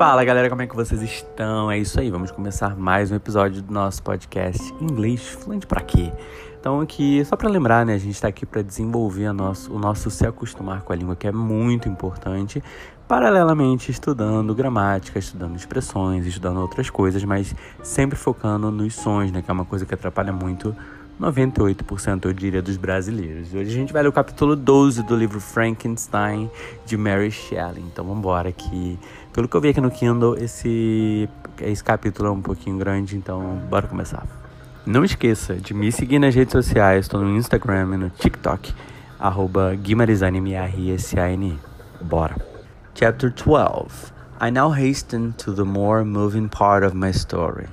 Fala galera, como é que vocês estão? É isso aí, vamos começar mais um episódio do nosso podcast Inglês Fluente pra quê? Então aqui, só para lembrar, né, a gente está aqui para desenvolver nosso, o nosso se acostumar com a língua, que é muito importante, paralelamente estudando gramática, estudando expressões, estudando outras coisas, mas sempre focando nos sons, né, que é uma coisa que atrapalha muito 98% eu diria dos brasileiros. Hoje a gente vai ler o capítulo 12 do livro Frankenstein de Mary Shelley. Então vamos embora que pelo que eu vi aqui no Kindle, esse esse capítulo é um pouquinho grande, então bora começar. Não esqueça de me seguir nas redes sociais, estou no Instagram e no TikTok, arroba Bora! Chapter 12 I now hasten to the more moving part of my story.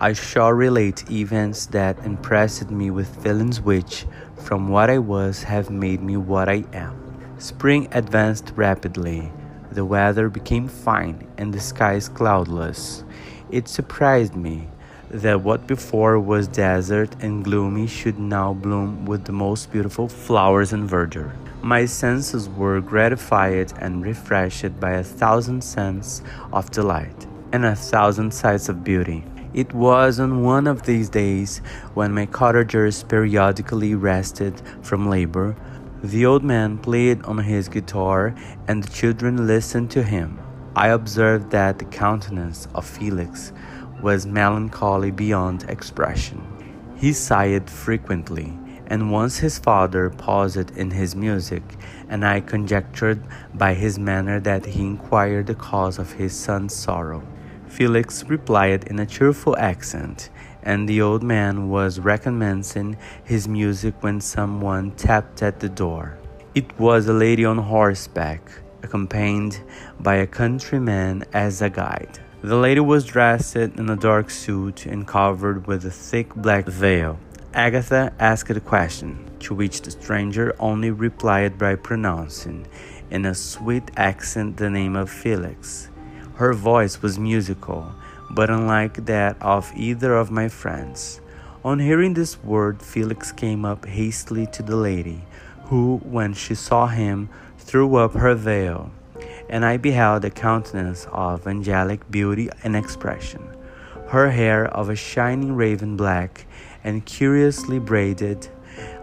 I shall relate events that impressed me with feelings which, from what I was, have made me what I am. Spring advanced rapidly. The weather became fine and the skies cloudless. It surprised me that what before was desert and gloomy should now bloom with the most beautiful flowers and verdure. My senses were gratified and refreshed by a thousand scents of delight and a thousand sights of beauty. It was on one of these days, when my cottagers periodically rested from labor, the old man played on his guitar and the children listened to him. I observed that the countenance of Felix was melancholy beyond expression. He sighed frequently, and once his father paused in his music, and I conjectured by his manner that he inquired the cause of his son's sorrow. Felix replied in a cheerful accent, and the old man was recommencing his music when someone tapped at the door. It was a lady on horseback, accompanied by a countryman as a guide. The lady was dressed in a dark suit and covered with a thick black veil. Agatha asked a question, to which the stranger only replied by pronouncing, in a sweet accent, the name of Felix. Her voice was musical, but unlike that of either of my friends. On hearing this word, Felix came up hastily to the lady, who, when she saw him, threw up her veil, and I beheld a countenance of angelic beauty and expression. Her hair of a shining raven black and curiously braided,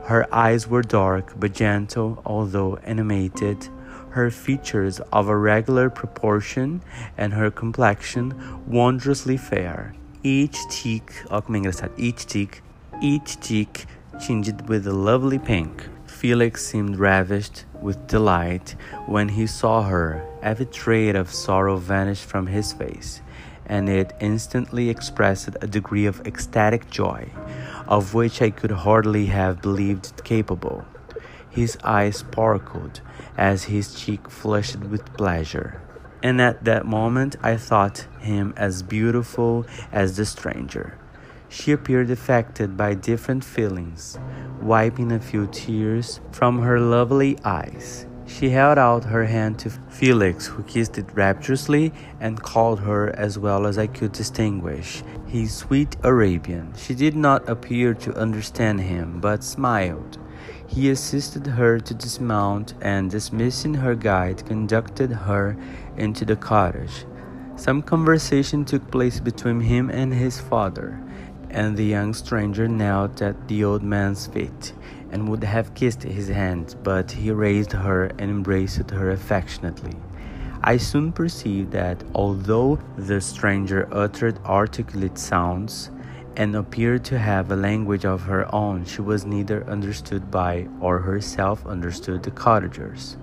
her eyes were dark but gentle, although animated her features of a regular proportion and her complexion wondrously fair. Each cheek, oh, engraçado, each cheek, each cheek tinged with a lovely pink. Felix seemed ravished with delight when he saw her. Every trait of sorrow vanished from his face, and it instantly expressed a degree of ecstatic joy, of which I could hardly have believed it capable. His eyes sparkled as his cheek flushed with pleasure. And at that moment I thought him as beautiful as the stranger. She appeared affected by different feelings, wiping a few tears from her lovely eyes. She held out her hand to Felix, who kissed it rapturously and called her, as well as I could distinguish, his sweet Arabian. She did not appear to understand him, but smiled. He assisted her to dismount and, dismissing her guide, conducted her into the cottage. Some conversation took place between him and his father, and the young stranger knelt at the old man's feet and would have kissed his hand, but he raised her and embraced her affectionately. I soon perceived that although the stranger uttered articulate sounds, and appeared to have a language of her own, she was neither understood by or herself understood the cottagers.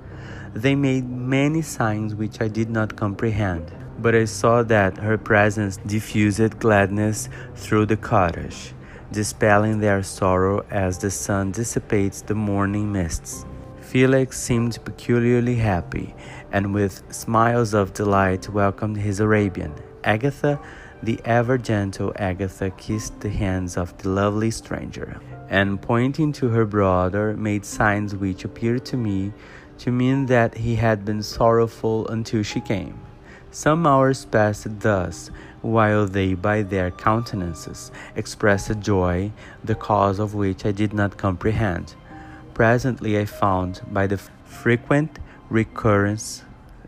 They made many signs which I did not comprehend, but I saw that her presence diffused gladness through the cottage, dispelling their sorrow as the sun dissipates the morning mists. Felix seemed peculiarly happy, and with smiles of delight welcomed his Arabian. Agatha the ever gentle Agatha kissed the hands of the lovely stranger, and pointing to her brother, made signs which appeared to me to mean that he had been sorrowful until she came. Some hours passed thus, while they by their countenances expressed a joy, the cause of which I did not comprehend. Presently I found, by the frequent recurrence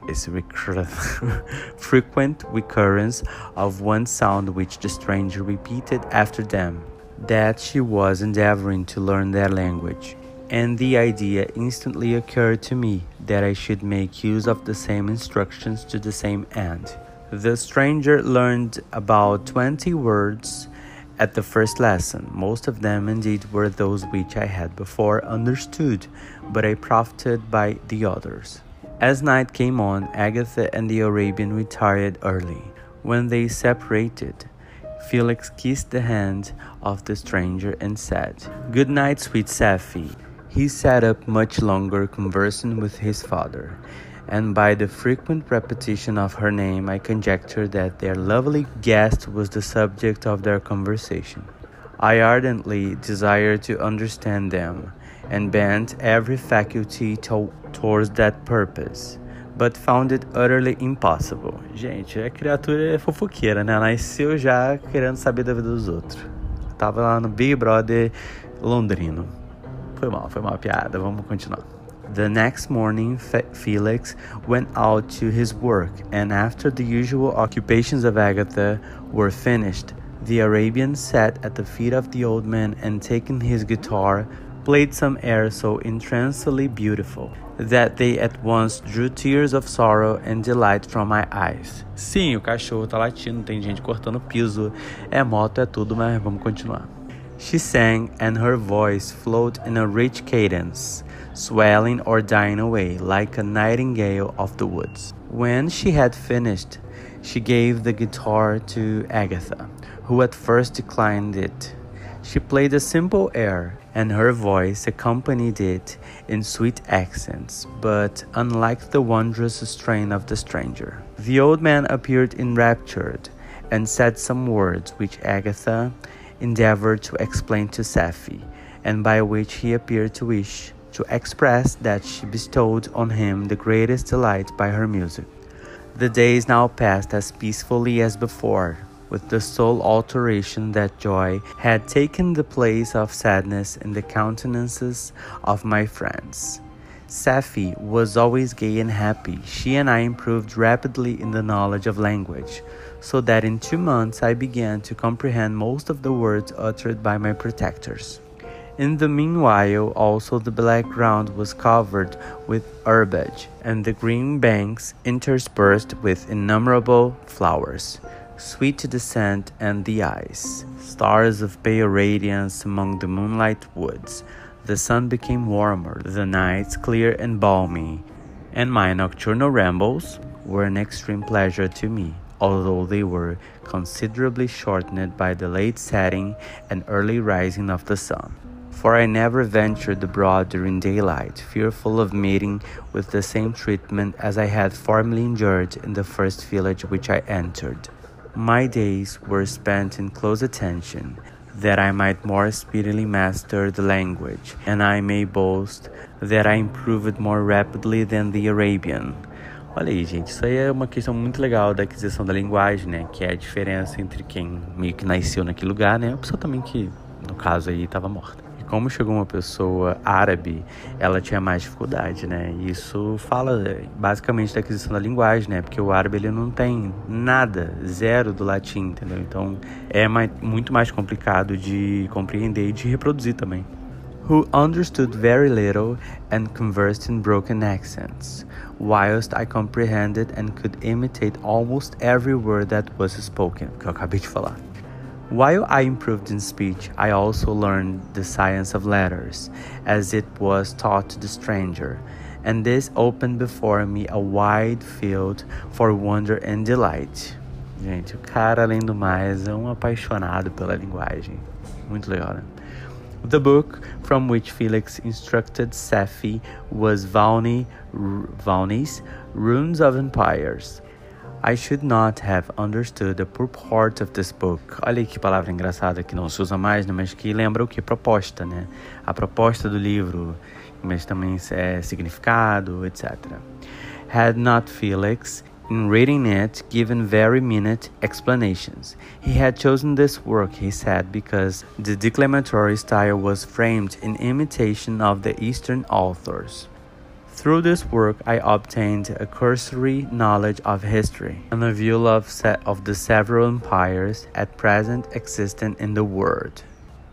esse recur frequent recurrence of one sound which the stranger repeated after them, that she was endeavoring to learn their language. And the idea instantly occurred to me that I should make use of the same instructions to the same end. The stranger learned about 20 words at the first lesson. Most of them, indeed, were those which I had before understood, but I profited by the others. As night came on, Agatha and the Arabian retired early. When they separated, Felix kissed the hand of the stranger and said, Good night, sweet Safie. He sat up much longer conversing with his father, and by the frequent repetition of her name, I conjectured that their lovely guest was the subject of their conversation. I ardently desired to understand them, and bent every faculty to towards that purpose, but found it utterly impossible. Gente, a criatura é fofoqueira, né? Nasceu já querendo saber da vida dos outros. Tava lá no Big Brother londrino. Foi mal, foi uma piada. Vamos continuar. The next morning, Felix went out to his work, and after the usual occupations of Agatha were finished, the Arabian sat at the feet of the old man and, taking his guitar, played some air so entrancingly beautiful that they at once drew tears of sorrow and delight from my eyes. Sim, o cachorro tá latindo, tem gente cortando piso, é moto, é tudo, mas vamos continuar. She sang, and her voice flowed in a rich cadence, swelling or dying away like a nightingale of the woods. When she had finished, she gave the guitar to Agatha, who at first declined it. She played a simple air, and her voice accompanied it in sweet accents, but unlike the wondrous strain of the stranger. The old man appeared enraptured and said some words which Agatha endeavored to explain to Safie, and by which he appeared to wish to express that she bestowed on him the greatest delight by her music. The days now passed as peacefully as before, with the sole alteration that joy had taken the place of sadness in the countenances of my friends. Safie was always gay and happy. She and I improved rapidly in the knowledge of language, so that in two months I began to comprehend most of the words uttered by my protectors. In the meanwhile, also the black ground was covered with herbage, and the green banks interspersed with innumerable flowers sweet to the scent and the eyes, stars of pale radiance among the moonlight woods. The sun became warmer, the nights clear and balmy, and my nocturnal rambles were an extreme pleasure to me, although they were considerably shortened by the late setting and early rising of the sun. For I never ventured abroad during daylight, fearful of meeting with the same treatment as I had formerly endured in the first village which I entered. My days were spent in close attention, that I might more speedily master the language, and I may boast that I improved more rapidly than the Arabian. Olha aí, gente, isso aí é uma questão muito legal da aquisição da linguagem, né? Que é a diferença entre quem meio que nasceu naquele lugar, né? A pessoa também que, no caso aí, estava morta como chegou uma pessoa árabe, ela tinha mais dificuldade, né? Isso fala basicamente da aquisição da linguagem, né? Porque o árabe ele não tem nada, zero do latim, entendeu? Então é mais, muito mais complicado de compreender e de reproduzir também. Who understood very little and conversed in broken accents, whilst I comprehended and could imitate almost every word that was spoken, que eu acabei de falar. While I improved in speech, I also learned the science of letters, as it was taught to the stranger, and this opened before me a wide field for wonder and delight. Gente, o cara, além do mais, é um apaixonado pela linguagem. Muito legal, né? The book from which Felix instructed Safie was Volney, Volney's Ruins of Empires. I should not have understood the purport of this book. Olha que palavra engraçada que não se usa mais, né? mas que lembra o que? Proposta, né? A proposta do livro, mas também é significado, etc. Had not Felix, in reading it, given very minute explanations. He had chosen this work, he said, because the declamatory style was framed in imitation of the Eastern authors. Through this work, I obtained a cursory knowledge of history and a view of, of the several empires at present existent in the world.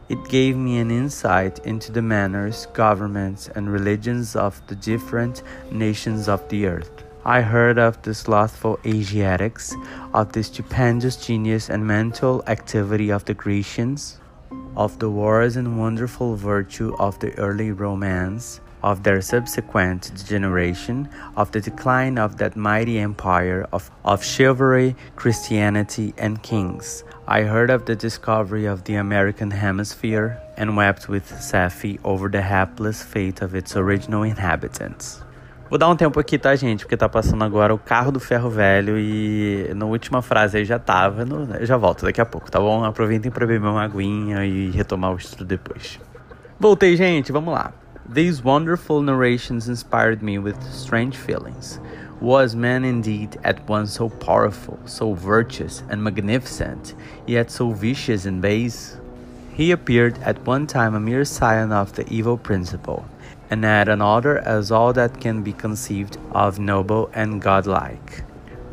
It gave me an insight into the manners, governments, and religions of the different nations of the earth. I heard of the slothful Asiatics, of the stupendous genius and mental activity of the Grecians, of the wars and wonderful virtue of the early Romans, of their subsequent degeneration, of the decline of that mighty empire of, of chivalry, Christianity, and kings. I heard of the discovery of the American hemisphere and wept with Safi over the hapless fate of its original inhabitants. Vou dar um tempo aqui, tá, gente? Porque tá passando agora o carro do ferro velho e na última frase aí já tava. No... Eu já volto daqui a pouco, tá bom? Aproveitem para beber uma aguinha e retomar o estudo depois. Voltei, gente, vamos lá. These wonderful narrations inspired me with strange feelings. Was man indeed at once so powerful, so virtuous and magnificent, yet so vicious and base? He appeared at one time a mere scion of the evil principle, and at another as all that can be conceived of noble and godlike.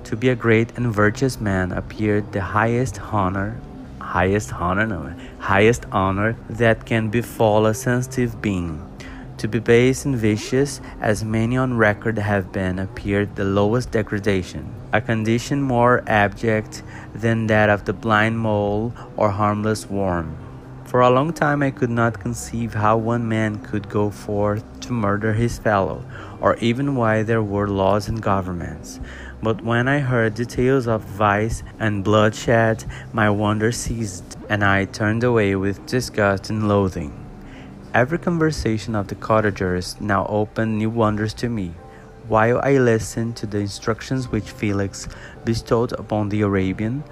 To be a great and virtuous man appeared the highest honor, highest honor, no, highest honor that can befall a sensitive being to be base and vicious, as many on record have been, appeared the lowest degradation, a condition more abject than that of the blind mole or harmless worm. For a long time I could not conceive how one man could go forth to murder his fellow, or even why there were laws and governments. But when I heard details of vice and bloodshed, my wonder ceased, and I turned away with disgust and loathing. Every conversation of the cottagers now opened new wonders to me, while I listened to the instructions which Felix bestowed upon the Arabian.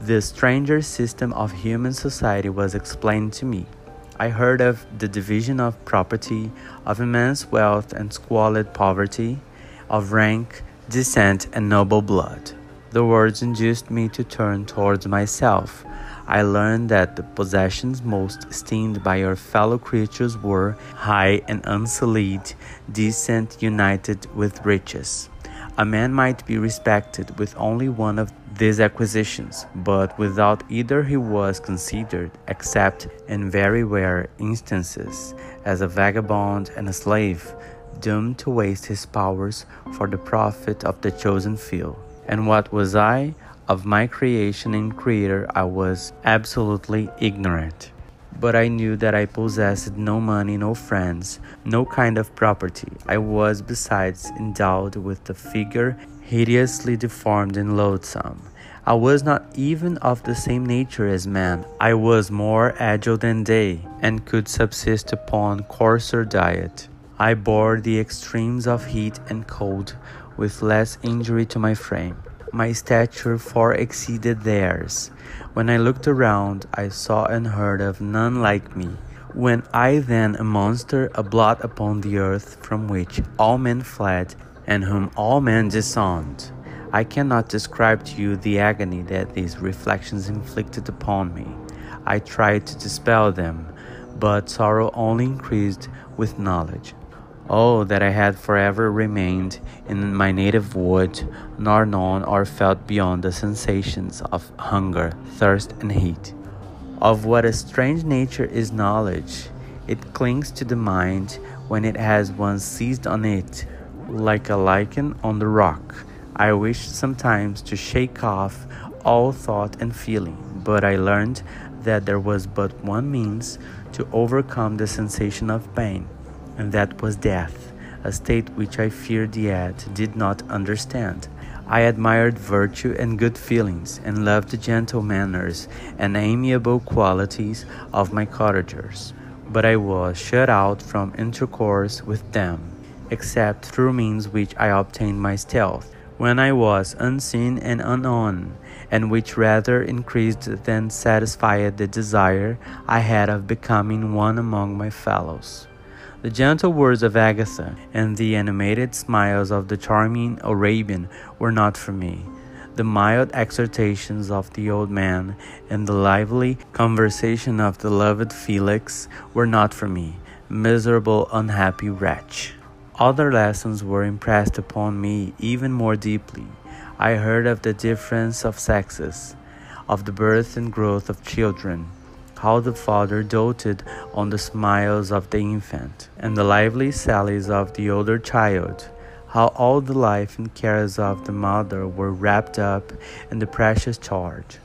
The stranger system of human society was explained to me. I heard of the division of property, of immense wealth and squalid poverty, of rank, descent, and noble blood. The words induced me to turn towards myself I learned that the possessions most esteemed by your fellow creatures were high and unsullied, decent, united with riches. A man might be respected with only one of these acquisitions, but without either he was considered, except in very rare instances, as a vagabond and a slave, doomed to waste his powers for the profit of the chosen few. And what was I? Of my creation and creator, I was absolutely ignorant. But I knew that I possessed no money, no friends, no kind of property. I was, besides, endowed with a figure hideously deformed and loathsome. I was not even of the same nature as man. I was more agile than they, and could subsist upon coarser diet. I bore the extremes of heat and cold with less injury to my frame my stature far exceeded theirs. When I looked around, I saw and heard of none like me. When I then a monster, a blot upon the earth from which all men fled, and whom all men disowned. I cannot describe to you the agony that these reflections inflicted upon me. I tried to dispel them, but sorrow only increased with knowledge. Oh, that I had forever remained in my native wood, nor known or felt beyond the sensations of hunger, thirst, and heat. Of what a strange nature is knowledge! It clings to the mind when it has once seized on it, like a lichen on the rock. I wished sometimes to shake off all thought and feeling, but I learned that there was but one means to overcome the sensation of pain and that was death, a state which I feared yet did not understand. I admired virtue and good feelings, and loved the gentle manners and amiable qualities of my cottagers, but I was shut out from intercourse with them, except through means which I obtained my stealth, when I was unseen and unknown, and which rather increased than satisfied the desire I had of becoming one among my fellows. The gentle words of Agatha and the animated smiles of the charming Arabian were not for me. The mild exhortations of the old man and the lively conversation of the loved Felix were not for me, miserable, unhappy wretch. Other lessons were impressed upon me even more deeply. I heard of the difference of sexes, of the birth and growth of children, how the father doted on the smiles of the infant, and the lively sallies of the older child, how all the life and cares of the mother were wrapped up in the precious charge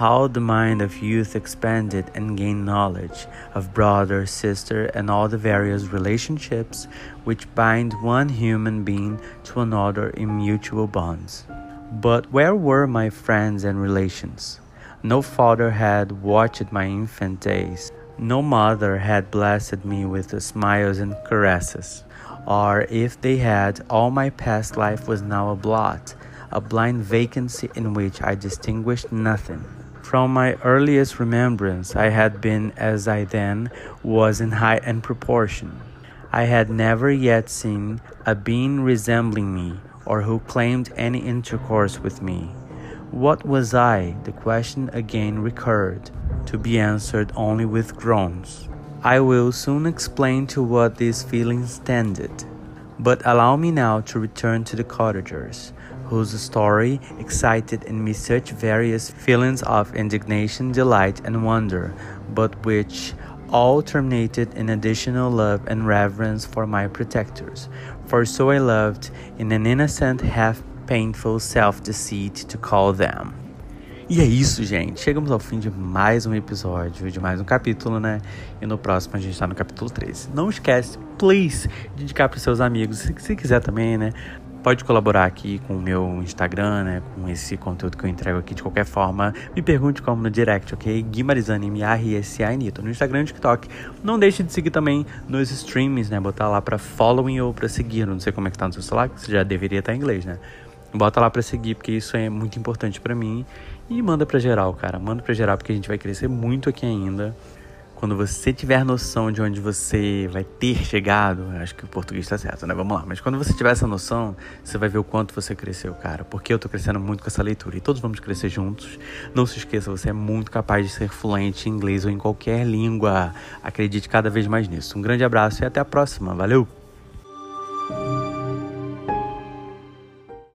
how the mind of youth expanded and gained knowledge of brother, sister, and all the various relationships which bind one human being to another in mutual bonds. But where were my friends and relations? No father had watched my infant days. No mother had blessed me with smiles and caresses. Or if they had, all my past life was now a blot, a blind vacancy in which I distinguished nothing. From my earliest remembrance, I had been as I then was in height and proportion. I had never yet seen a being resembling me or who claimed any intercourse with me. What was I? The question again recurred, to be answered only with groans. I will soon explain to what these feelings tended, but allow me now to return to the cottagers whose story excited in me such various feelings of indignation, delight, and wonder, but which all terminated in additional love and reverence for my protectors. For so I loved, in an innocent, half painful self deceit, to call them. E é isso, gente. Chegamos ao fim de mais um episódio, de mais um capítulo, né? E no próximo a gente tá no capítulo 13. Não esquece, please, de indicar para seus amigos. Se, se quiser também, né? pode colaborar aqui com o meu Instagram, né, com esse conteúdo que eu entrego aqui de qualquer forma. Me pergunte como no direct, ok? Guimarizane, M-A-R-S-A-N, no Instagram e TikTok. Não deixe de seguir também nos streams, né, botar lá pra following ou pra seguir. Não sei como é que tá no seu celular, que você já deveria estar em inglês, né? Bota lá pra seguir, porque isso é muito importante para mim. E manda pra geral, cara. Manda pra geral, porque a gente vai crescer muito aqui ainda. Quando você tiver noção de onde você vai ter chegado, acho que o português está certo, né? Vamos lá. Mas quando você tiver essa noção, você vai ver o quanto você cresceu, cara. Porque eu tô crescendo muito com essa leitura e todos vamos crescer juntos. Não se esqueça, você é muito capaz de ser fluente em inglês ou em qualquer língua. Acredite cada vez mais nisso. Um grande abraço e até a próxima. Valeu!